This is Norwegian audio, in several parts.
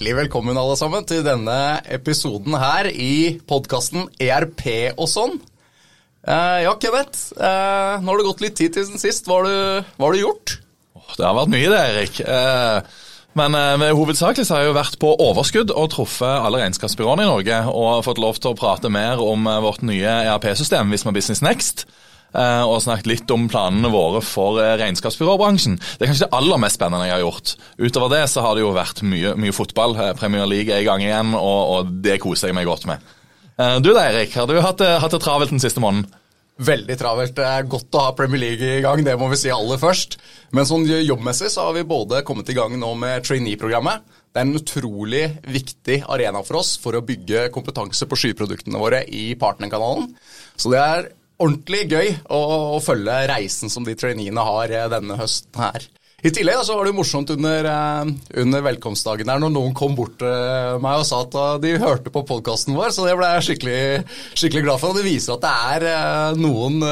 Hjertelig velkommen alle sammen til denne episoden her i podkasten ERP og sånn. Eh, ja, Kenneth. Eh, nå har det gått litt tid til siden sist. Hva har du, hva har du gjort? Det har vært mye det, Erik. Eh, men eh, hovedsakelig har jeg jo vært på overskudd og truffet alle regnskapsbyråene i Norge og fått lov til å prate mer om eh, vårt nye ERP-system, Visma Business Next. Eh, og snakket litt om planene våre for eh, regnskapsbyråbransjen. Det er kanskje det aller mest spennende jeg har gjort. Utover det så har det jo vært mye, mye fotball. Eh, Premier League er i gang igjen, og, og det koser jeg meg godt med. Du da, Erik, har du hatt, hatt det travelt den siste måneden? Veldig travelt. Det er godt å ha Premier League i gang, det må vi si aller først. Men sånn jobbmessig så har vi både kommet i gang nå med trainee-programmet. Det er en utrolig viktig arena for oss for å bygge kompetanse på skyproduktene våre i partnerkanalen. Så det er ordentlig gøy å, å følge reisen som de traineene har eh, denne høsten her. I tillegg så var det morsomt under, eh, under, velkomstdagen der når noen kom bort til meg og sa at eh, de hørte på podkasten vår, så det ble jeg skikkelig, skikkelig glad for. Og det viser at det er noen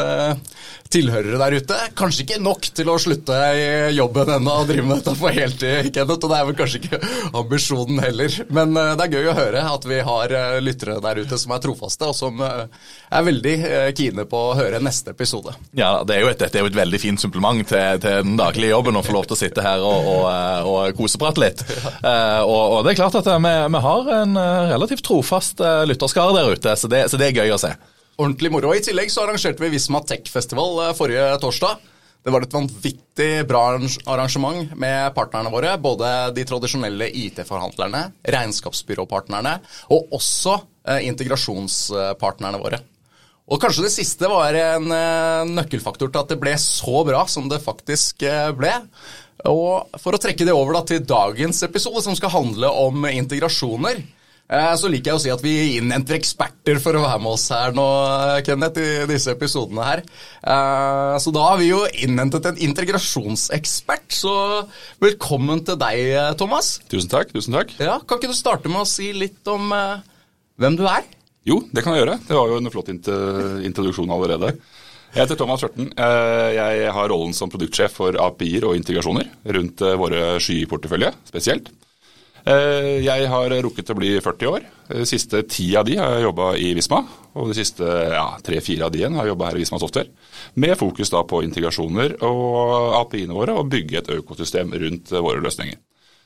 tilhørere der ute. Kanskje ikke nok til å slutte i jobben ennå og drive med dette for heltid, Kenneth, og det er vel kanskje ikke ambisjonen heller. Men eh, det er gøy å høre at vi har eh, lyttere der ute som er trofaste, og som eh, er veldig kine på å høre neste episode. Ja, det er jo et, Dette er jo et veldig fint supplement til, til den daglige jobben å få lov til å sitte her og, og, og koseprate litt. Ja. Og, og, det er klart at vi, vi har en relativt trofast lytterskare der ute, så det, så det er gøy å se ordentlig moro. I tillegg så arrangerte vi Visma Tech Festival eh, forrige torsdag. Det var et vanvittig bra arrangement med partnerne våre. Både de tradisjonelle IT-forhandlerne, regnskapsbyråpartnerne og også eh, integrasjonspartnerne våre. Og kanskje det siste var en eh, nøkkelfaktor til at det ble så bra som det faktisk ble. Og for å trekke det over da, til dagens episode, som skal handle om integrasjoner, så liker jeg å si at vi innhenter eksperter for å være med oss her nå, Kenneth, i disse episodene her. Eh, så da har vi jo innhentet en integrasjonsekspert, så velkommen til deg, Thomas. Tusen takk. tusen takk. Ja, Kan ikke du starte med å si litt om eh, hvem du er? Jo, det kan jeg gjøre. Det var jo en flott introduksjon allerede. Jeg heter Thomas Skjørten. Jeg har rollen som produktsjef for API-er og integrasjoner rundt våre skyportefølje spesielt. Eh, jeg har rukket å bli 40 år. De siste ti av de har jeg jobba i Visma. Og de siste tre-fire av de har jeg jobba her i Visma Software. Med fokus da på integrasjoner og API-ene våre, og bygge et økosystem rundt våre løsninger.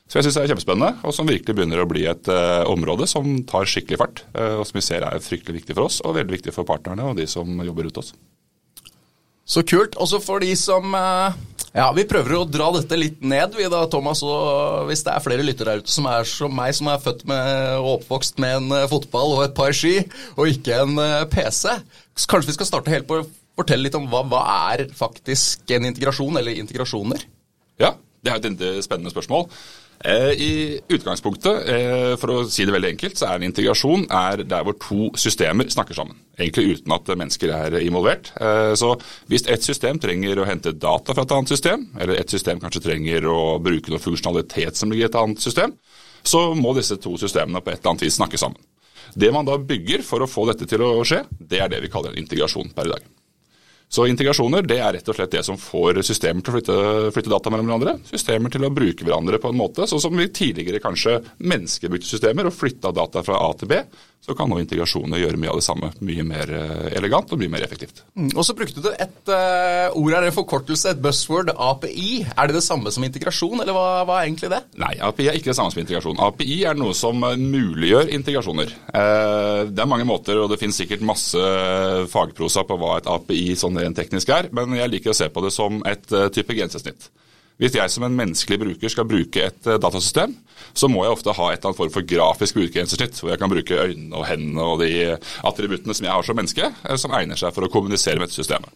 Så jeg syns det er kjempespennende, og som virkelig begynner å bli et uh, område som tar skikkelig fart. Uh, og som vi ser er fryktelig viktig for oss, og veldig viktig for partnerne og de som jobber rundt oss. Så kult. Også for de som uh ja, Vi prøver å dra dette litt ned, vi da, Thomas. og Hvis det er flere lyttere der ute som er som meg, som er født med og oppvokst med en eh, fotball og et par ski, og ikke en eh, PC, så kanskje vi skal starte helt på å fortelle litt om hva, hva er faktisk en integrasjon, eller integrasjoner? Ja, det er et spennende spørsmål. Eh, I utgangspunktet, eh, for å si det veldig enkelt, så er en integrasjon er der hvor to systemer snakker sammen. Egentlig uten at mennesker er involvert. Eh, så hvis ett system trenger å hente data fra et annet system, eller et system kanskje trenger å bruke noe funksjonalitet som ligger i et annet system, så må disse to systemene på et eller annet vis snakke sammen. Det man da bygger for å få dette til å skje, det er det vi kaller en integrasjon per i dag. Så integrasjoner det er rett og slett det som får systemer til å flytte, flytte, data mellom hverandre. Systemer til å bruke hverandre på en måte, sånn som vi tidligere kanskje mennesker systemer og flytta data fra A til B så kan nå integrasjonene gjøre mye av det samme. Mye mer eh, elegant og mye mer effektivt. Mm, og så brukte du et uh, ord her, en forkortelse, et buzzword, API. Er det det samme som integrasjon, eller hva, hva, er egentlig det? Nei, API er ikke det samme som integrasjon. API er noe som muliggjør integrasjoner. Uh, det er mange måter, og det finnes sikkert masse fagprosa på hva et API sånn rent teknisk er, men jeg liker å se på det som et uh, type grensesnitt. Hvis jeg som en menneskelig bruker skal bruke et eh, datasystem, så må jeg ofte ha et eller annet form for grafisk brukergrensesnitt, hvor jeg kan bruke øynene og hendene og de attributtene som jeg har som menneske, eh, som egner seg for å kommunisere med dette systemet.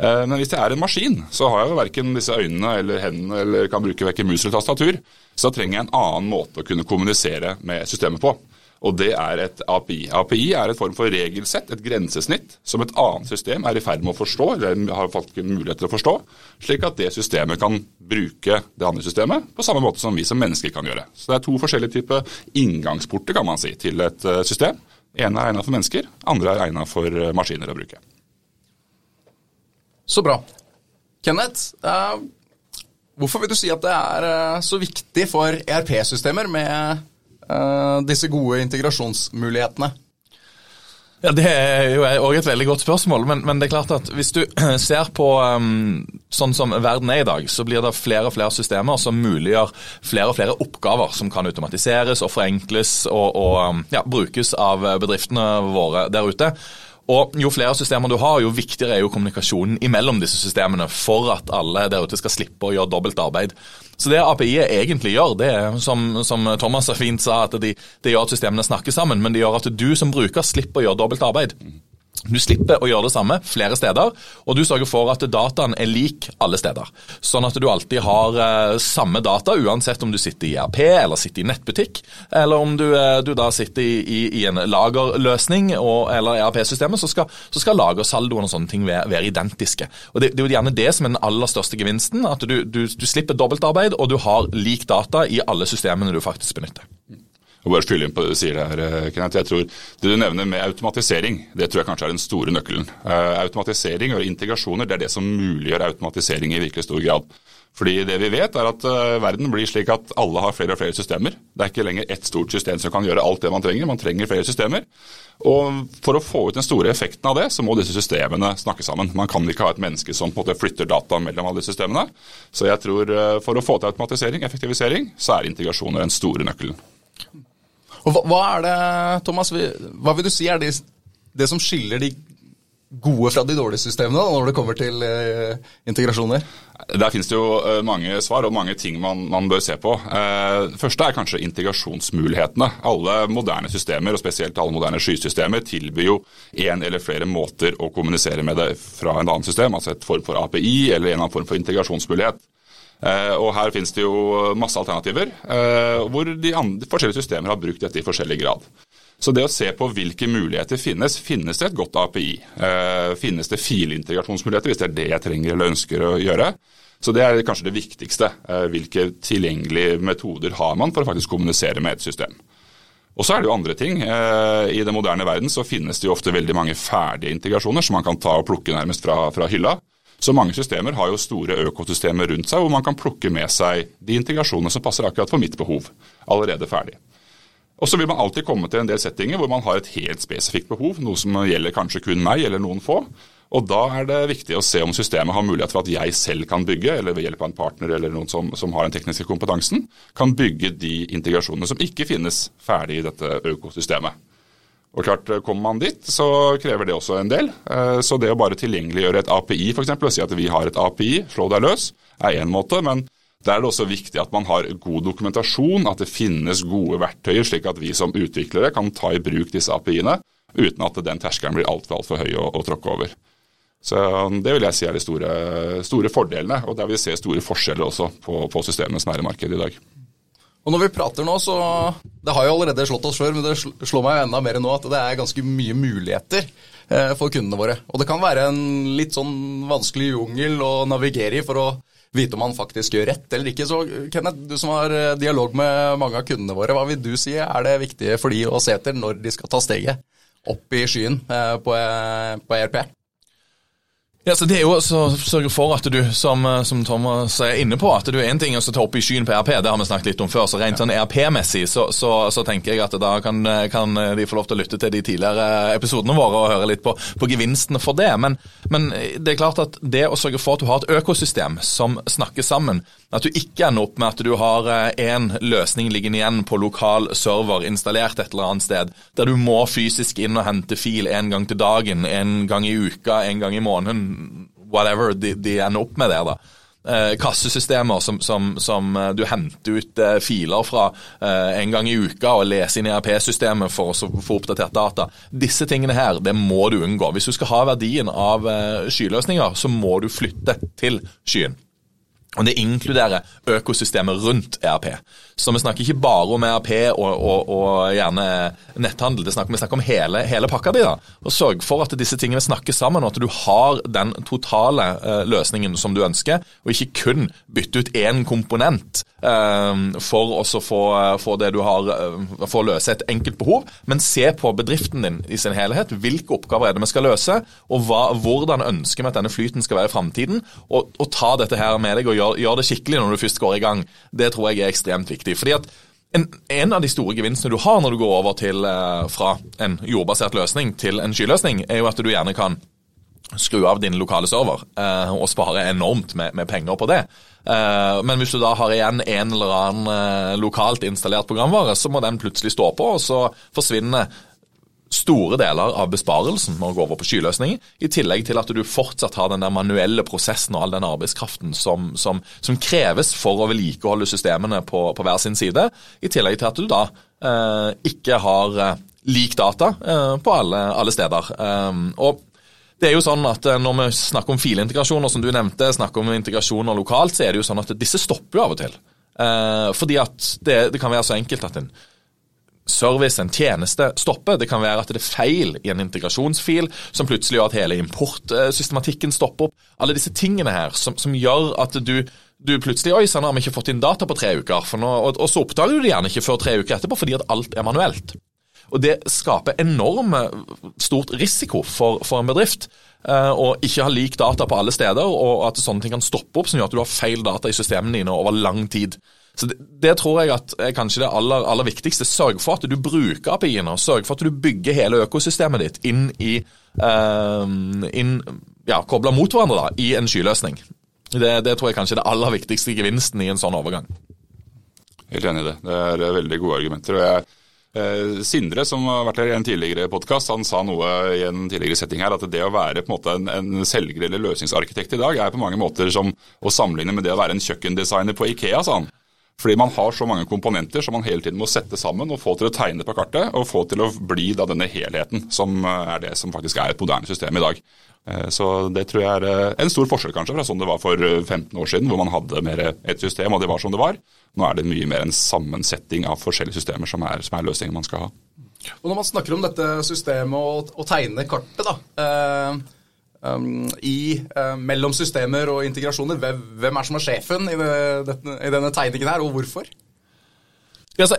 Eh, men hvis jeg er en maskin, så har jeg jo verken disse øynene eller hendene eller kan bruke verken mus eller tastatur. Så da trenger jeg en annen måte å kunne kommunisere med systemet på og det er et API. API er et form for regelsett, et grensesnitt, som et annet system er i ferd med å forstå, eller har fått mulighet til å forstå, slik at det systemet kan bruke det andre systemet på samme måte som vi som mennesker kan gjøre. Så det er to forskjellige typer inngangsporter kan man si, til et eh, system. ene er egnet for mennesker, andre er egnet for eh, maskiner å bruke. Så bra. Kenneth, uh, hvorfor vil du si at det er så viktig for ERP-systemer med disse gode integrasjonsmulighetene? Ja, Det er jo òg et veldig godt spørsmål. Men, men, det er klart at hvis du ser på um, sånn som verden er i dag, så blir det flere og flere systemer som muliggjør flere og flere oppgaver som kan automatiseres og forenkles og, og um, ja, brukes av bedriftene våre der ute. Og Jo flere systemer du har, jo viktigere er jo kommunikasjonen imellom disse systemene for at alle der ute skal slippe å gjøre dobbelt arbeid. Så det API-et egentlig gjør, det er som, som Thomas så fint sa, at de, de gjør at systemene snakker sammen, men det gjør at du som bruker slipper å gjøre dobbelt arbeid. Du slipper å gjøre det samme flere steder, og du sørger for at dataen er lik alle steder. Sånn at du alltid har eh, samme data, uansett om du sitter i ERP eller sitter i nettbutikk, eller om du, eh, du da sitter i, i, i, en lagerløsning og, eller ERP-systemet, så så skal lagersaldoen og sånne ting være, være identiske. Og det, det, er jo gjerne det som er den aller største gevinsten, at du, du, du slipper dobbeltarbeid, og du har lik data i alle systemene du faktisk benytter og bare fylle inn på det du sier der, eh, Kenneth. Jeg tror Det du nevner med automatisering, det tror jeg kanskje er den store nøkkelen. Uh, automatisering og integrasjoner det er det som muliggjør automatisering i virkelig stor grad. Fordi det vi vet er at uh, Verden blir slik at alle har flere og flere systemer. Det er ikke lenger ett stort system som kan gjøre alt det man trenger. Man trenger flere systemer. Og For å få ut den store effekten av det, så må disse systemene snakke sammen. Man kan ikke ha et menneske som på en måte flytter data mellom alle systemene. Så jeg tror for å få til automatisering, effektivisering, så er integrasjoner den store nøkkelen. Og hva, hva, er det, Thomas, hva vil du si er det, det som skiller de gode fra de dårlige systemene når det kommer til eh, integrasjoner? Der finnes det jo uh, mange svar og mange ting man, man bør se på. Det første er kanskje integrasjonsmulighetene. Alle moderne systemer, og spesielt alle moderne skysystemer, tilbyr jo én eller flere måter å kommunisere med det fra en annen system, altså et form for API eller en annen form for integrasjonsmulighet. Eh, og Her finnes det jo masse alternativer, eh, hvor de, andre, forskjellige systemer har brukt dette i forskjellig grad. Så det å se på hvilke muligheter finnes, finnes det et godt API? Eh, finnes det filintegrasjonsmuligheter, hvis det er det jeg trenger eller ønsker å gjøre? Så Det er kanskje det viktigste. Hvilke tilgjengelige metoder har man for å faktisk kommunisere med et system? Og så er det jo andre ting. I den moderne verden så finnes det jo ofte veldig mange ferdige integrasjoner som man kan ta og plukke nærmest fra, fra hylla. Så mange systemer har jo store økosystemer rundt seg hvor man kan plukke med seg de integrasjonene som passer akkurat for mitt behov, allerede ferdig. Og så vil man alltid komme til en del settinger hvor man har et helt spesifikt behov, noe som gjelder kanskje kun meg eller noen få. Og Da er det viktig å se om systemet har mulighet for at jeg selv kan bygge, eller ved hjelp av en partner eller noen som, som har den tekniske kompetansen, kan bygge de integrasjonene som ikke finnes ferdig i dette økosystemet. Og klart, eh, Kommer man dit, så krever det også en del. Eh, så det å bare tilgjengeliggjøre et API, f.eks., og si at vi har et API, slå deg løs, er én måte. Men der er det også viktig at man har god dokumentasjon, at det finnes gode verktøyer, slik at vi som utviklere kan ta i bruk disse API-ene uten at den terskelen blir altfor alt for høy å, å tråkke over. Så um, Det vil jeg si er de store, store fordelene, og der vil vi se store forskjeller også på, på systemenes nære marked i dag. Og når vi prater nå, så Det har jo allerede slått oss før, men det slår meg enda mer nå at det er ganske mye muligheter eh, for kundene våre. Og det kan være en litt sånn vanskelig jungel å navigere i for å vite om man faktisk gjør rett eller ikke. Så Kenneth, du som har eh, dialog med mange av kundene våre, hva vil du si er det viktige for de å se etter når de skal ta steget opp i skyen eh, på, på ERP? Ja, så Det er jo å sørge for at du, som, eh, som, Thomas er inne på, at du er en ting å ta opp i skyen på ERP, det har vi snakket litt om før. så Rent sånn ERP-messig så, så, så, tenker jeg at da kan, kan, de få lov til å lytte til de tidligere episodene våre og høre litt på, på gevinstene for det. Men, men, det er klart at det å sørge for at du har et økosystem som snakker sammen, at du ikke ender opp med at du har én eh, løsning liggende igjen på lokal server installert et eller annet sted, der du må fysisk inn og hente fil en gang til dagen, en gang i uka, en gang i måneden whatever de, de ender opp med der, da. Eh, kassesystemer som, som, som, eh, du henter ut eh, filer fra en gang i uka og leser inn i ERP-systemet for å få oppdatert data. Disse tingene her, det må du unngå. Hvis du skal ha verdien av skyløsninger, så må du flytte til skyen. Og Det inkluderer økosystemet rundt ERP. Så vi snakker ikke bare om ERP og, og, og gjerne netthandel, det snakker, vi snakker om hele, hele pakka di. da. Og Sørg for at disse tingene snakker sammen, og at du har den totale uh, løsningen som du ønsker, og ikke kun bytte ut én komponent uh, for å få, uh, få, det du har, for å løse et enkelt behov, men se på bedriften din i sin helhet. Hvilke oppgaver er det vi skal løse, og hva, hvordan ønsker vi at denne flyten skal være i framtiden, og, og ta dette her med deg og gjør, gjør, det skikkelig når du først går i gang. Det tror jeg er ekstremt viktig. Fordi at en, en, av de store gevinstene du har når du går over til, uh, fra en jordbasert løsning til en skyløsning, er jo at du gjerne kan skru av din lokale server eh, og spare enormt med, med penger på det. Eh, men hvis du da har igjen en eller annen lokalt installert programvare, så må den plutselig stå på, og så forsvinner store deler av besparelsen med å gå over på skyløsninger, i tillegg til at du fortsatt har den der manuelle prosessen og all den arbeidskraften som, som, som kreves for å vedlikeholde systemene på, på, hver sin side, i tillegg til at du da eh, ikke har eh, lik data eh, på alle, alle steder. Eh, og det er jo sånn at eh, Når vi snakker om filintegrasjoner, som du nevnte, snakker om integrasjoner lokalt, så er det jo sånn at disse stopper jo av og til. Eh, fordi at det, det kan være så enkelt at en service, en tjeneste, stopper. Det kan være at det er feil i en integrasjonsfil som plutselig gjør at hele importsystematikken stopper opp. Alle disse tingene her som, som gjør at du, du plutselig Oi sann, har vi ikke fått inn data på tre uker. Nå, og, og, så oppdager du det gjerne ikke før tre uker etterpå fordi at alt er manuelt. Og Det skaper enormt stort risiko for, for en bedrift uh, ikke ha lik data på alle steder, og at sånne ting kan stoppe opp, som gjør at du har feil data i systemene dine over lang tid. Så det, det, tror jeg at er kanskje det aller, aller viktigste. Sørg for at du bruker API-ene. Sørg for at du bygger hele økosystemet ditt inn i uh, inn, ja, Kobla mot hverandre da, i en skyløsning. Det, det, tror jeg kanskje er det aller viktigste gevinsten i en sånn overgang. Helt enig i det. Det er veldig gode argumenter. og jeg eh, Sindre, som har vært her i en tidligere podkast, han sa noe i en tidligere setting her, at det å være på en måte en, en selger eller løsningsarkitekt i dag, er på mange måter som å sammenligne med det å være en kjøkkendesigner på Ikea, sa han. Fordi man har så mange komponenter som man hele tiden må sette sammen og få til å tegne på kartet, og få til å bli da denne helheten, som eh, er det som faktisk er et moderne system i dag. Eh, så det tror jeg er eh, en stor forskjell kanskje fra sånn det var for 15 år siden, hvor man hadde mer et system og det var som det var. Nå er det mye mer en sammensetting av forskjellige systemer som er, som er løsningen man skal ha. Og Når man snakker om dette systemet og, og tegne kartet, da, eh, um, i, uh, mellom systemer og integrasjoner. Hvem, hvem er som er sjefen i, det, i denne tegningen her, og hvorfor? Altså,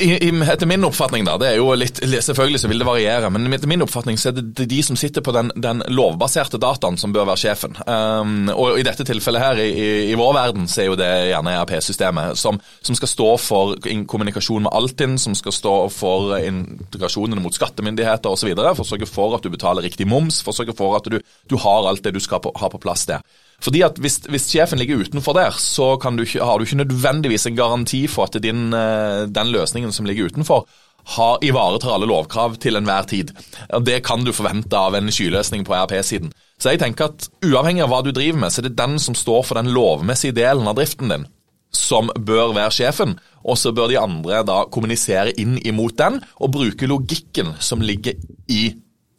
etter min oppfatning, da, det er jo litt, selvfølgelig så vil det variere, men etter min oppfatning så er det de som sitter på den, den lovbaserte dataen som bør være sjefen. Um, og I dette tilfellet her, i, i, vår verden, så er jo det gjerne ERP-systemet som, som, skal stå for kommunikasjon med Altinn, som skal stå for integrasjonene mot skattemyndigheter osv. For å sørge for at du betaler riktig moms, for å sørge for at du, du har alt det du skal på, ha på plass der. Fordi at hvis, hvis, sjefen ligger utenfor der, så du har du ikke nødvendigvis en garanti for at din, eh, den løsningen som ligger utenfor, har, ivaretar alle lovkrav til enhver tid. Det kan du forvente av en skyløsning på ERP-siden. Så jeg tenker at uavhengig av hva du driver med, så er det den som står for den lovmessige delen av driften din, som bør være sjefen. Og så bør de andre da kommunisere inn imot den, og bruke logikken som ligger i,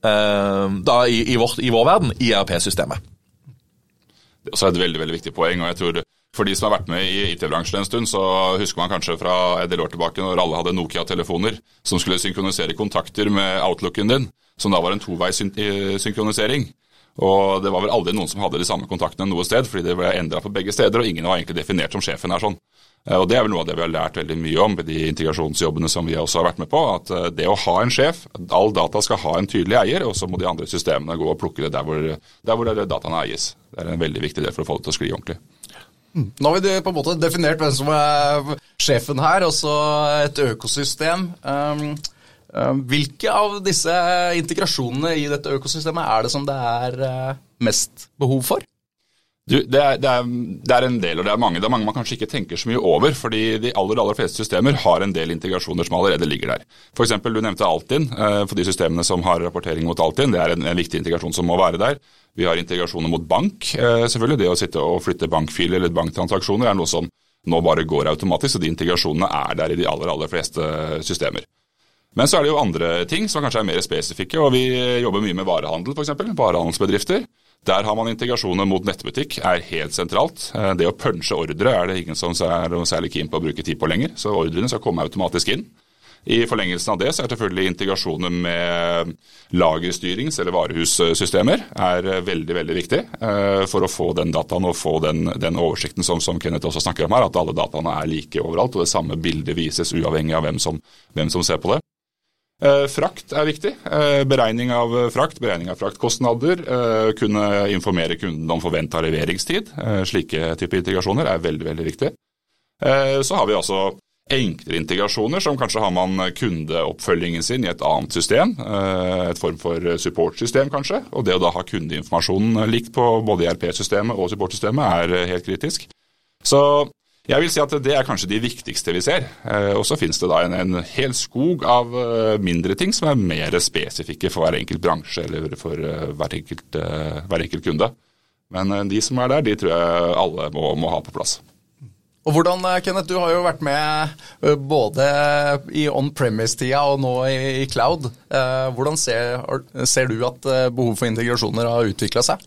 eh, i, i, vårt, i vår verden, i ERP-systemet. Det er også et veldig veldig viktig poeng. og jeg tror For de som har vært med i IT-bransjen en stund, så husker man kanskje fra en del år tilbake når alle hadde Nokia-telefoner som skulle synkronisere kontakter med outlooken din, som da var en toveissynkronisering. Og det var vel aldri noen som hadde de samme kontaktene noe sted, fordi det ble endra på begge steder, og ingen var egentlig definert som sjefen her sånn. Eh, og Det er vel noe av det vi har lært veldig mye om ved de integrasjonsjobbene som vi også har vært med på. At eh, det å ha en sjef, all data skal ha en tydelig eier, og så må de andre systemene gå og plukke det der hvor, der hvor dataene eies. Det er en veldig viktig del for å få det til å skli ordentlig. Mm. Nå har vi på en måte definert hvem som er sjefen her, og så et økosystem. Um, um, hvilke av disse integrasjonene i dette økosystemet er det som det er uh, mest behov for? Du, det, er, det, er, det, er, en del, og det er mange. Det er mange man kanskje ikke tenker så mye over. fordi de aller aller fleste systemer har en del integrasjoner som allerede ligger der. F.eks. du nevnte Altinn. Eh, for de systemene som har rapportering mot Altinn, det er en, en, viktig integrasjon som må være der. Vi har integrasjoner mot bank. Eh, selvfølgelig. Det å sitte og flytte bankfiler eller banktransaksjoner er noe som nå bare går automatisk, og de integrasjonene er der i de aller, aller fleste systemer. Men så er det jo andre ting som kanskje er mer spesifikke, og vi jobber mye med varehandel f.eks. Varehandelsbedrifter. Der har man integrasjoner mot nettbutikk, er helt sentralt. Eh, det å punche ordre er det ingen som er særlig keen på å bruke tid på lenger, så ordrene skal komme automatisk inn. I forlengelsen av det så er selvfølgelig integrasjoner med lagerstyrings- eller varehussystemer er veldig veldig viktig eh, for å få den dataen og få den, den oversikten som, som, Kenneth også snakker om her, at alle dataene er like overalt og det samme bildet vises uavhengig av hvem som, hvem som ser på det. Eh, frakt er viktig. Eh, beregning av frakt, beregning av fraktkostnader. Eh, kunne informere kunden om forventa leveringstid. Slike typer integrasjoner er veldig veldig viktig. Så har vi altså enklere integrasjoner, som kanskje har man kundeoppfølgingen sin i et annet system. Et form for supportsystem, kanskje. Og det å da ha kundeinformasjonen likt på både IRP-systemet og supportsystemet er helt kritisk. Så jeg vil si at det er kanskje de viktigste vi ser. Eh, og så finnes det da en, en, hel skog av eh, mindre ting som er mer spesifikke for hver enkelt bransje eller for eh, hver enkelt, hver enkelt kunde. Men de som er der, de tror jeg alle må, må ha på plass. Og hvordan, Kenneth, Du har jo vært med både i on-premise-tida og nå i, cloud. Hvordan ser, ser, du at behovet for integrasjoner har utvikla seg?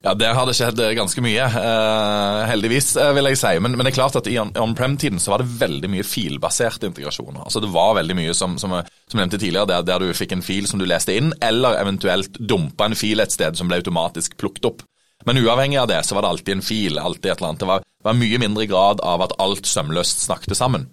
Ja, Der har det skjedd ganske mye, uh, heldigvis, uh, vil jeg si. Men, men, det er klart at i on-prem-tiden så var det veldig mye filbaserte integrasjoner. Altså Det var veldig mye, som, som, som nevnte tidligere, der, der, du fikk en fil som du leste inn, eller eventuelt dumpa en fil et sted som ble automatisk plukket opp. Men uavhengig av det så var det alltid en fil. alltid et eller annet. Det var, var mye mindre grad av at alt sømløst snakket sammen.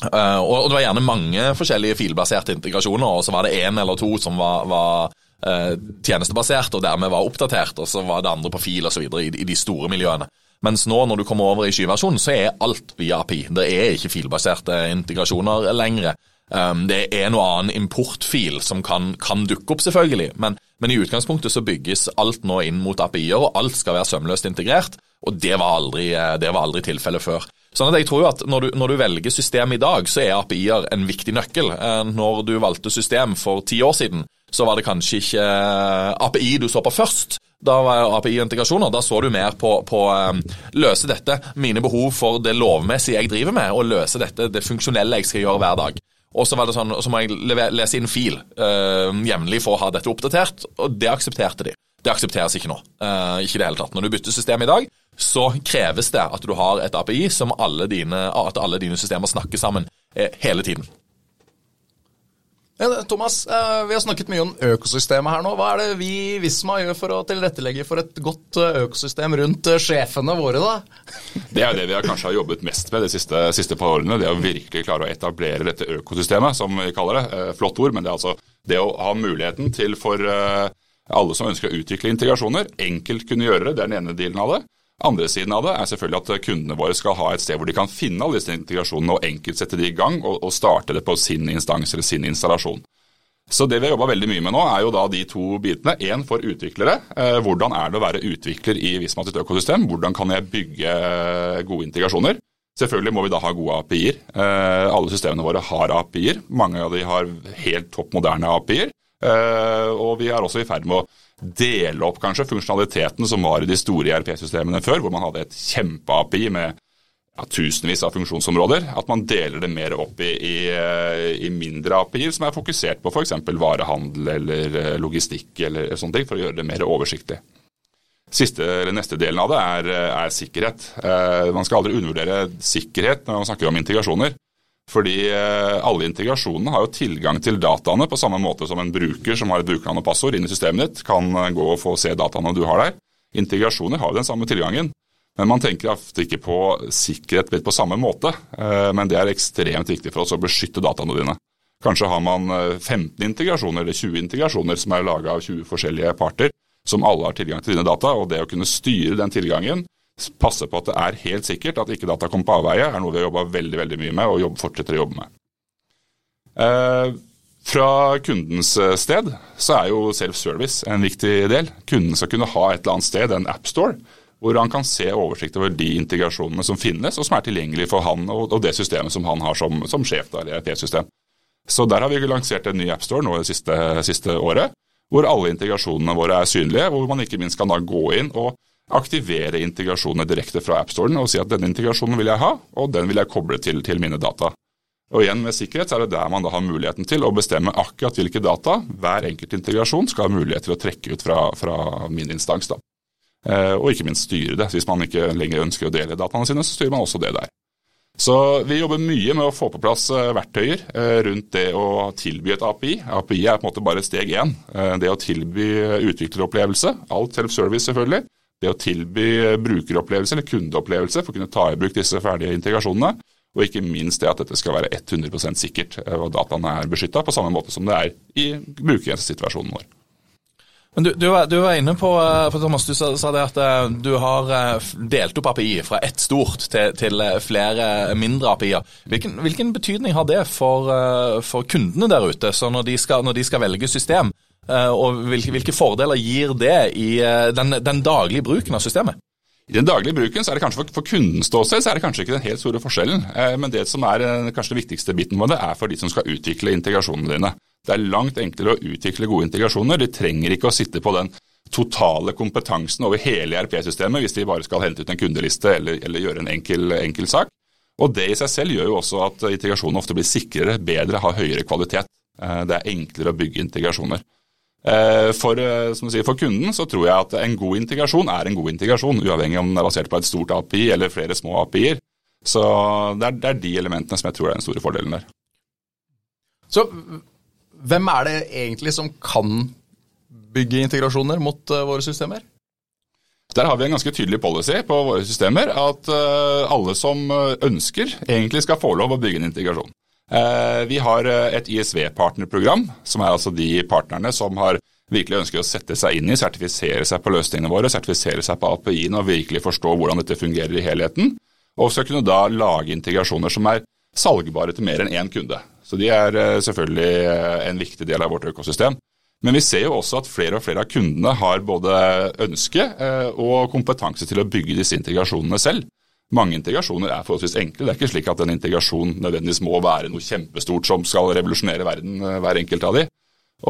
Uh, og det var gjerne mange forskjellige filbaserte integrasjoner, og så var det én eller to som var, var Eh, tjenestebasert og dermed var oppdatert, og så var det andre på fil osv. I, i de store miljøene. Mens nå når du kommer over i skyversjonen, så er alt via API. Det er ikke filbaserte integrasjoner lenger. Um, det er noe annen importfil som kan, kan dukke opp, selvfølgelig. Men, men, i utgangspunktet så bygges alt nå inn mot API-er, og alt skal være sømløst integrert. Og det var aldri, eh, det aldri tilfellet før. Sånn at jeg tror at når du, når du velger system i dag, så er API-er en viktig nøkkel. Når du valgte system for ti år siden, så var det kanskje ikke eh, API du så på først. Da var API-integrasjoner. Da så du mer på, på um, løse dette, mine behov for det lovmessige jeg driver med, og løse dette, det funksjonelle jeg skal gjøre hver dag. Og så var det sånn, så må jeg lese inn fil uh, jevnlig for å ha dette oppdatert, og det aksepterte de. Det aksepteres ikke nå. Uh, ikke i det hele tatt. Når du bytter system i dag, så kreves det at du har et API som alle dine, at alle dine systemer snakker sammen uh, hele tiden. Thomas, eh, vi har snakket mye om økosystemet her nå. Hva er det vi i Visma gjør for å tilrettelegge for et godt eh, økosystem rundt eh, sjefene våre, da? Det er det vi kanskje har jobbet mest med de siste, siste par årene. Det å virkelig klare å etablere dette økosystemet, som vi kaller det. Flott ord, men det er altså det å ha muligheten til for alle som ønsker å utvikle integrasjoner, enkelt kunne gjøre det. Det er den ene delen av det. Andre siden av det er selvfølgelig at kundene våre skal ha et sted hvor de kan finne alle disse integrasjonene og enkelt sette de i gang og, og starte det på sin instans eller sin installasjon. Så Det vi har jobba veldig mye med nå, er jo da de to bitene. Én for utviklere. Eh, hvordan er det å være utvikler i Visma sitt økosystem? Hvordan kan jeg bygge eh, gode integrasjoner? Selvfølgelig må vi da ha gode API-er. Eh, alle systemene våre har API-er. Mange av de har helt topp moderne API-er. Og vi er også i ferd med å dele opp kanskje funksjonaliteten som var i de store IRP-systemene før, hvor man hadde et kjempe-API med ja, tusenvis av funksjonsområder. At man deler det mer opp i, i, i mindre API-er som er fokusert på f.eks. varehandel eller eh, logistikk eller sånne ting, for å gjøre det mer oversiktlig. Siste, eller Neste delen av det er, er sikkerhet. Eh, man skal aldri undervurdere sikkerhet når man snakker om integrasjoner. Fordi eh, alle integrasjonene har jo tilgang til dataene på samme måte som en bruker som har et brukernavn og passord inn i systemet ditt, kan eh, gå og få se dataene du har der. Integrasjoner har jo den samme tilgangen. Men man tenker ofte ikke på sikkerhet på samme måte. Eh, men det er ekstremt viktig for oss å beskytte dataene dine. Kanskje har man 15 integrasjoner eller 20 integrasjoner som er laga av 20 forskjellige parter, som alle har tilgang til dine data. og Det å kunne styre den tilgangen passe på at det er helt sikkert at ikke data kommer på avveie, er noe vi har jobba veldig veldig mye med og fortsetter å jobbe med. Eh, fra kundens eh, sted så er jo self-service en viktig del. Kunden skal kunne ha et eller annet sted, en appstore, hvor han kan se oversikt over de integrasjonene som finnes, og som er tilgjengelig for han og, og det systemet som han har som, som sjef, da, eller ERP-system. Så der har vi lansert en ny appstore nå det siste, siste året, hvor alle integrasjonene våre er synlige, hvor man ikke minst kan da gå inn og aktivere integrasjonene direkte fra AppStoren og si at denne integrasjonen vil jeg ha, og den vil jeg koble til, til mine data. Og igjen Med sikkerhet er det der man da har muligheten til å bestemme akkurat hvilke data hver enkelt integrasjon skal ha mulighet til å trekke ut fra, fra min instans. da. Eh, og ikke minst styre det. Hvis man ikke lenger ønsker å dele dataene sine, så styrer man også det der. Så vi jobber mye med å få på plass eh, verktøyer eh, rundt det å tilby et API. API er på en måte bare steg én. Det å tilby utvikleropplevelse. Alt self-service, selvfølgelig det å tilby brukeropplevelse eller kundeopplevelse for å kunne ta i bruk disse ferdige integrasjonene. Og ikke minst det at dette skal være 100% sikkert, og dataene er beskytta på samme måte som det er i brukergrensesituasjonen vår. Men du, du, du, var, inne på, eh, Thomas, du sa, sa, det at eh, du har eh, delt opp API fra ett stort til, til flere mindre API-er. Hvilken, hvilken, betydning har det for, for kundene der ute, når de skal, når de skal velge system? Og hvilke, hvilke, fordeler gir det i den, den, daglige bruken av systemet? I den daglige bruken så er det kanskje for, for kundens ståsted så er det kanskje ikke den helt store forskjellen. Men det som er kanskje den viktigste biten med det, er for de som skal utvikle integrasjonene dine. Det er langt enklere å utvikle gode integrasjoner. De trenger ikke å sitte på den totale kompetansen over hele ERP-systemet hvis de bare skal hente ut en kundeliste eller, eller gjøre en enkel, enkel, sak. Og Det i seg selv gjør jo også at integrasjonen ofte blir sikrere, bedre, har høyere kvalitet. Eh, det er enklere å bygge integrasjoner. Eh, for, eh, sier, for, kunden så tror jeg at en god integrasjon er en god integrasjon, uavhengig om den er basert på et stort API eller flere små API-er. Så det er, det er de elementene som jeg tror er den store fordelen der. Så hvem er det egentlig som kan bygge integrasjoner mot uh, våre systemer? Der har vi en ganske tydelig policy på våre systemer, at alle som eh, ønsker, egentlig skal få lov å bygge en integrasjon. Uh, vi har et ISV-partnerprogram, som er altså de partnerne som har virkelig ønsker å sette seg inn i, sertifisere seg på løsningene våre, sertifisere seg på API-en og virkelig forstå hvordan dette fungerer i helheten. Og skal kunne da lage integrasjoner som er salgbare til mer enn én kunde. Så de er eh, selvfølgelig eh, en viktig del av vårt økosystem. Men vi ser jo også at flere og flere av kundene har både ønske eh, og kompetanse til å bygge disse integrasjonene selv. Mange integrasjoner er forholdsvis enkle. Det er ikke slik at en integrasjon nødvendigvis må være noe kjempestort som skal revolusjonere verden, hver enkelt av de.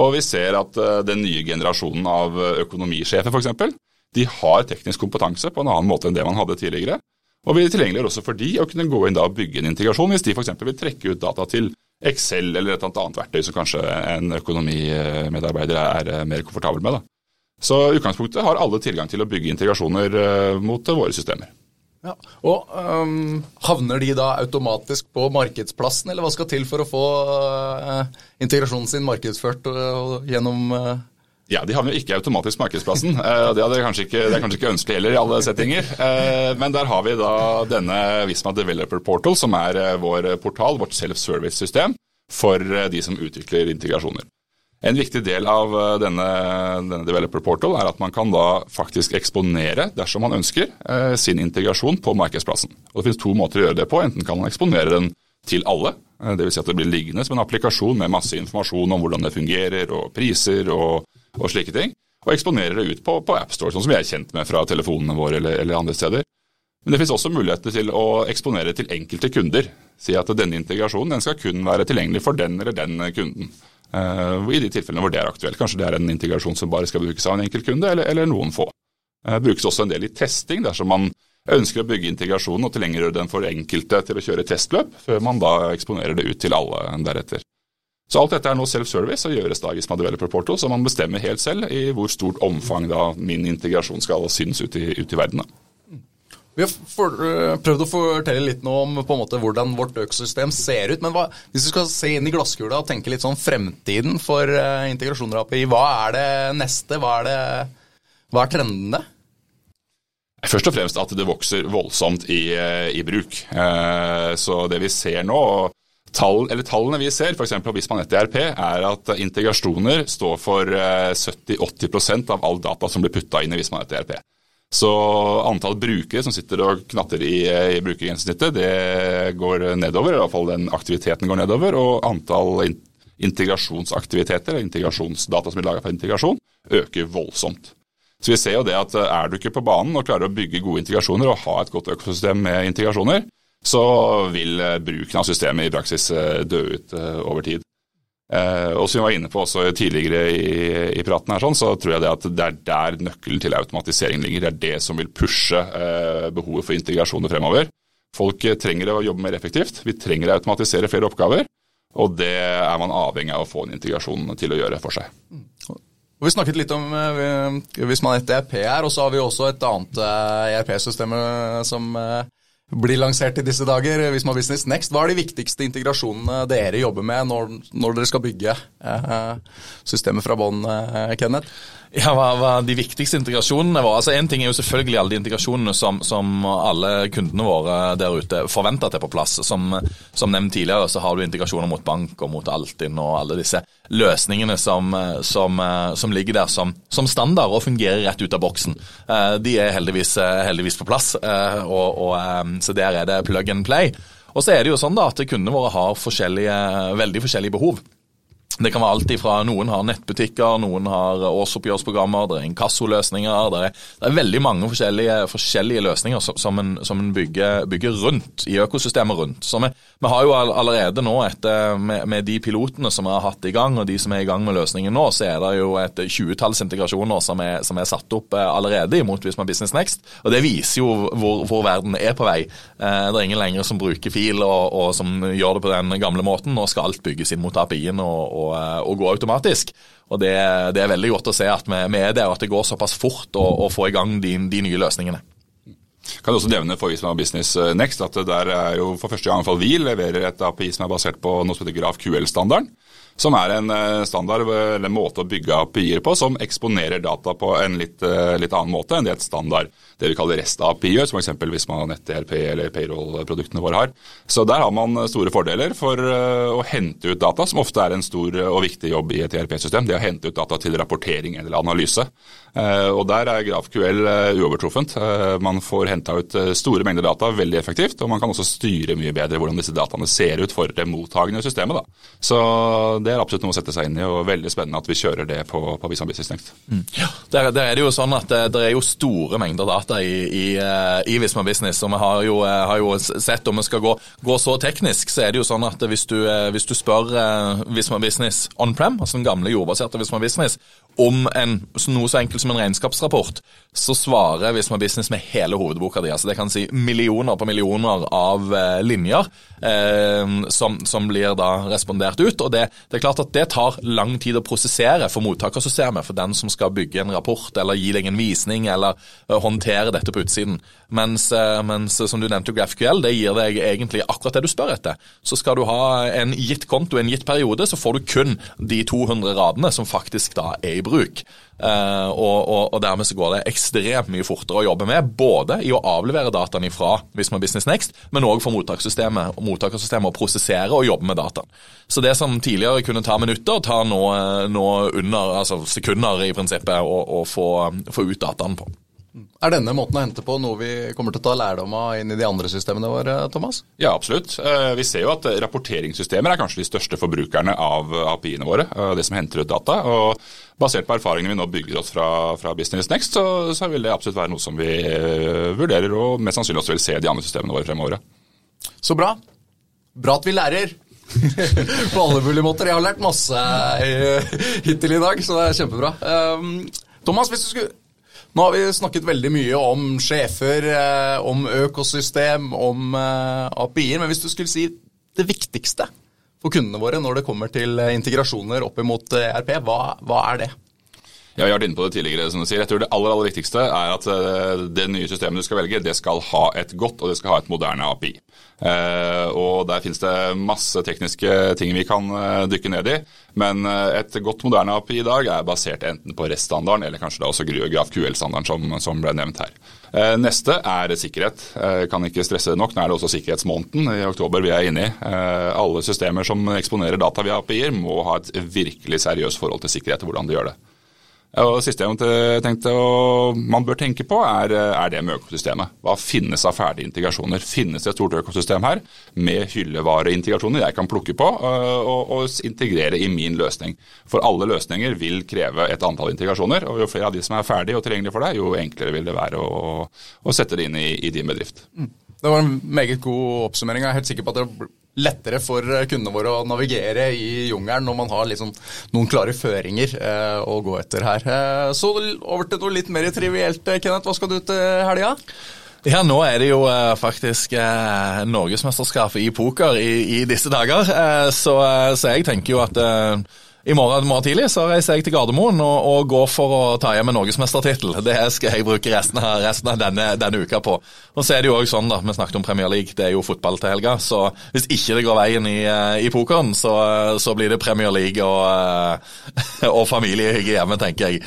Og vi ser at den nye generasjonen av økonomisjefer f.eks. de har teknisk kompetanse på en annen måte enn det man hadde tidligere. Og vi tilgjengeliggjør også for de å kunne gå inn da og bygge en integrasjon hvis de f.eks. vil trekke ut data til Excel eller et annet verktøy som kanskje en økonomimedarbeider er eh, mer komfortabel med. Da. Så utgangspunktet har alle tilgang til å bygge integrasjoner eh, mot våre systemer. Ja, og um, Havner de da automatisk på markedsplassen, eller hva skal til for å få uh, integrasjonen sin markedsført uh, gjennom uh, ja, De havner jo ikke automatisk markedsplassen. Det, ikke, det er kanskje ikke ønskelig heller i alle settinger. Men der har vi da denne Visma Developer Portal, som er vår portal, vårt self-service-system for de som utvikler integrasjoner. En viktig del av denne, denne, Developer Portal er at man kan da faktisk eksponere, dersom man ønsker, sin integrasjon på markedsplassen. Og Det finnes to måter å gjøre det på. Enten kan man eksponere den til alle, dvs. Si at det blir liggende som en applikasjon med masse informasjon om hvordan det fungerer, og priser og og slike ting. Og eksponerer det ut på, på AppStore, sånn som vi er kjent med fra telefonene våre eller, eller andre steder. Men det finnes også muligheter til å eksponere til enkelte kunder. Si at denne integrasjonen den skal kun være tilgjengelig for den eller den kunden. Uh, I de tilfellene hvor det er aktuelt. Kanskje det er en integrasjon som bare skal brukes av en enkelt kunde, eller, eller noen få. Det brukes også en del i testing dersom man ønsker å bygge integrasjonen og tilgjengeliggjøre den for enkelte til å kjøre testløp, før man da eksponerer det ut til alle deretter. Så alt dette er nå self-service og gjøres da i Gisma Developer så man bestemmer helt selv i hvor stort omfang da min integrasjon skal synes ut i, ut i verden. Da. Vi har for, uh, prøvd å fortelle litt nå om på en måte hvordan vårt økosystem ser ut. Men hva, hvis du skal se inn i glasskula og tenke litt sånn fremtiden for uh, integrasjoner av API, hva er det neste? Hva er, det, hva er trendene? Først og fremst at det vokser voldsomt i, eh, i bruk. Uh, så det vi ser nå, Tall, tallene vi ser, f.eks. på Visma Nett ERP, er at integrasjoner står for 70-80 eh, av all data som blir putta inn i Visma Nett ERP. Så antall brukere som sitter og knatter i, i brukergrensesnittet, det går nedover. I hvert fall den aktiviteten går nedover. Og antall integrasjonsaktiviteter, integrasjonsdata som blir laga for integrasjon, øker voldsomt. Så vi ser jo det at er du ikke på banen og klarer å bygge gode integrasjoner og ha et godt økosystem med integrasjoner, så vil eh, bruken av systemet i praksis eh, dø ut eh, over tid. Og som vi var inne på også tidligere i, i praten, her, sånn, så tror jeg det at det er der nøkkelen til automatisering ligger. Det er det som vil pushe behovet for integrasjoner fremover. Folk trenger å jobbe mer effektivt. Vi trenger å automatisere flere oppgaver. Og det er man avhengig av å få en integrasjon til å gjøre for seg. Og vi snakket litt om hvis man heter ERP her, og så har vi også et annet ERP-system som blir lansert i disse dager, Visma Business Next. Hva er de viktigste integrasjonene dere jobber med når, når dere skal bygge eh, systemet fra bånn, eh, Kenneth? Ja, hva, hva de viktigste integrasjonene våre? Altså, En ting er jo selvfølgelig alle de integrasjonene som, som alle kundene våre der ute forventer at er på plass. Som, som, nevnt tidligere så har du integrasjoner mot bank og mot Altinn og alle disse løsningene som, som, som ligger der som, standard og fungerer rett ut av boksen. Eh, de er heldigvis, heldigvis på plass, eh, og, og, eh, så der er det plug and play. Og så er det jo sånn da at kundene våre har forskjellige, veldig forskjellige behov. Det kan være alt ifra noen har nettbutikker, noen har årsoppgjørsprogrammer, det er inkassoløsninger. Det det er veldig mange forskjellige, forskjellige løsninger som, som, en, som en bygger, bygger, rundt i økosystemet rundt. Så vi, vi har jo allerede nå, etter, med, med, de pilotene som vi har hatt i gang, og de som er i gang med løsningen nå, så er det jo et tjuetalls integrasjoner som er, som er, satt opp eh, allerede imot Visma Business Next. Og det viser jo hvor, hvor verden er på vei. Eh, det er ingen lenger som bruker fil og, og som gjør det på den gamle måten. Nå skal alt bygges inn mot API-en. og, og å, gå automatisk. Og det, det, er veldig godt å se at vi, vi er der, og at det går såpass fort å, å få i gang de, de nye løsningene. Kan du også nevne for Visma Business eh, Next at der er jo for første gang fall vi leverer et API som er basert på noe som heter GrafQL-standarden som er en eh, standard eller en måte å bygge API-er på som eksponerer data på en litt, eh, litt, annen måte enn det et standard det vi kaller REST-API gjør, som f.eks. hvis man har nett-DLP eller payroll-produktene våre har. Så der har man store fordeler for eh, å hente ut data, som ofte er en stor og viktig jobb i et ERP-system. Det å hente ut data til rapportering eller analyse. Og der er GrafQL uovertruffent. Man får henta ut store mengder data veldig effektivt, og man kan også styre mye bedre hvordan disse dataene ser ut for det mottagende systemet. Da. Så det er absolutt noe å sette seg inn i, og veldig spennende at vi kjører det på, på Visa Business Next. Mm. Der, der, er det jo sånn at det, eh, er jo store mengder data i, i, eh, i Visma Business, og vi har jo, eh, har jo, sett om vi skal gå, gå, så teknisk, så er det jo sånn at hvis du, hvis du spør Visma Business on-prem, altså den gamle jordbaserte Visma Business, om en, noe så enkelt som en regnskapsrapport, så svarer Visma Business med hele hovedboka di. Altså det kan si millioner på millioner av eh, linjer eh, som, som, blir da respondert ut. og det, det, er klart at det tar lang tid å prosessere for mottakersystemet, for den som skal bygge en rapport eller gi deg en visning eller uh, håndtere dette på utsiden. Mens, uh, mens, som du nevnte, GraphQL det gir deg egentlig akkurat det du spør etter. Så skal du ha en gitt konto en gitt periode, så får du kun de 200 radene som faktisk da er i bruk. Uh, og, og, og, dermed så går det ekstremt mye fortere å jobbe med, både i å avlevere dataene fra Visma Business Next, men òg for mottakersystemet, mottakersystemet å prosessere og jobbe med dataen. Så det som tidligere kunne ta minutter, tar nå, nå under, altså sekunder i prinsippet, å, få, få ut dataene på. Er denne måten å hente på noe vi kommer til å ta lærdom av inn i de andre systemene våre, Thomas? Ja, absolutt. Eh, vi ser jo at rapporteringssystemer er kanskje de største forbrukerne av API-ene våre, eh, det som henter ut data. og Basert på erfaringene vi nå bygger oss fra, fra Business Next, så, så, vil det absolutt være noe som vi eh, vurderer, og mest sannsynlig også vil se de andre systemene våre fremover. Så bra. Bra at vi lærer. på alle mulige måter. Jeg har lært masse hittil i dag, så det er kjempebra. Thomas, hvis du skulle nå har vi snakket veldig mye om sjefer, eh, om økosystem, om eh, API-er. Men hvis du skulle si det viktigste for kundene våre når det kommer til eh, integrasjoner opp mot ERP, hva, hva er det? Ja, jeg har vært inne på det tidligere. som du sier. Jeg tror Det aller aller viktigste er at det nye systemet du skal velge, det skal ha et godt og det skal ha et moderne API. Eh, og Der finnes det masse tekniske ting vi kan eh, dykke ned i. Men eh, et godt moderne API i dag er basert enten på REST-standarden eller kanskje da også GraphQL-standarden som, som, ble nevnt her. Neste er sikkerhet. Jeg kan ikke stresse det nok. Nå er det også sikkerhetsmåneden i oktober vi er inne i. Alle systemer som eksponerer data via API-er må ha et virkelig seriøst forhold til sikkerhet og hvordan de gjør det. Og Det siste jeg tenkte man bør tenke på, er, er, det med økosystemet. Hva finnes av ferdige integrasjoner? Finnes det et stort økosystem her med hyllevareintegrasjoner jeg kan plukke på øh, og, og, integrere i min løsning? For alle løsninger vil kreve et antall integrasjoner, og jo flere av de som er ferdige og tilgjengelige for deg, jo enklere vil det være å, å sette det inn i, i din bedrift. Mm. Det var en meget god oppsummering. Jeg er helt sikker på at det lettere for kundene våre å navigere i jungelen når man har liksom noen klare føringer eh, å gå etter her. Eh, så over til noe litt mer trivielt, eh, Kenneth. Hva skal du til helga? Ja, nå er det jo eh, faktisk eh, norgesmesterskapet i poker i, i, disse dager. Så, så, jeg tenker jo at i morgen, morgen tidlig så reiser jeg til Gardermoen og, og går for å ta hjem en norgesmestertittel. Det skal jeg bruke resten av, resten av denne, denne, uka på. Og så er det jo også sånn da, Vi snakket om Premier League, det er jo fotball til helga. Så hvis ikke det går veien i, i pokeren, så, så, blir det Premier League og, og familiehygge hjemme, tenker jeg.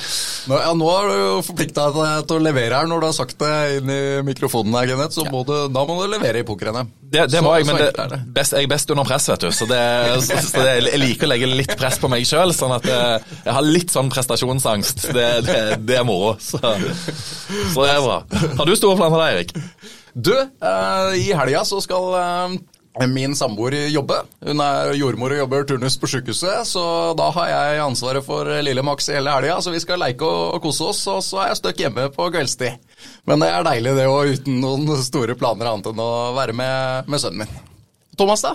Nå, ja, nå er du jo forplikta til å levere her når du har sagt det inn i mikrofonen her, Kenneth. Så må du, da må du levere i pokerene. Det, det må jeg, men det, best, jeg er best under press, vet du. Så, det, så, så jeg liker å legge litt press på meg sjøl, sånn at jeg, eh, har litt sånn prestasjonsangst. Det, er moro. Så, så, det er bra. Har du store planer da, Erik? Du, uh, i helga så skal uh, min samboer jobbe. Hun er jordmor og jobber turnus på sykehuset, så da har jeg ansvaret for lille Max i hele helga. Så vi skal leike og, kose oss, og så er jeg støkk hjemme på kveldstid. Men det er deilig det òg, uten noen store planer annet enn å være med, med sønnen min. Thomas, da?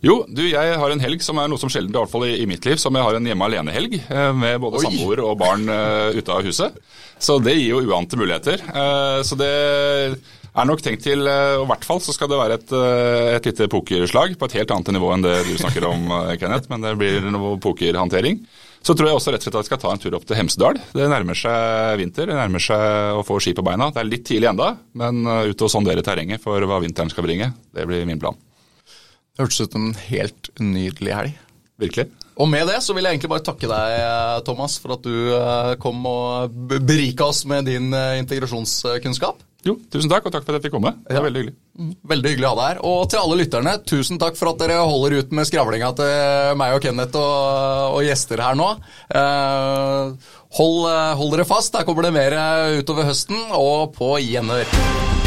Jo, du, jeg har en helg som er noe som sjelden, i hvert fall i, mitt liv, som jeg har en hjemme alene-helg. Eh, med både samboer og barn uh, ute av huset. Så det gir jo uante muligheter. Uh, så det er nok tenkt til og I hvert fall så skal det være et, et lite pokerslag på et helt annet nivå enn det du snakker om, Kenneth. Men det blir noe pokerhåndtering. Så tror jeg også rett og slett at jeg skal ta en tur opp til Hemsedal. Det nærmer seg vinter, det nærmer seg å få ski på beina. Det er litt tidlig enda, men ut og sondere terrenget for hva vinteren skal bringe. Det blir min plan. Hørtes ut som en helt nydelig helg. Virkelig. Og med det så vil jeg egentlig bare takke deg, Thomas, for at du eh, kom og berika oss med din eh, integrasjonskunnskap. Jo, tusen takk, og takk for at jeg fikk komme. Det var ja. veldig hyggelig. Mm, veldig hyggelig å ha deg her. Og til alle lytterne, tusen takk for at dere holder ut med skravlinga til meg og Kenneth og, og gjester her nå. Eh, hold, hold, dere fast, der kommer det mer utover høsten, og på gjenhør.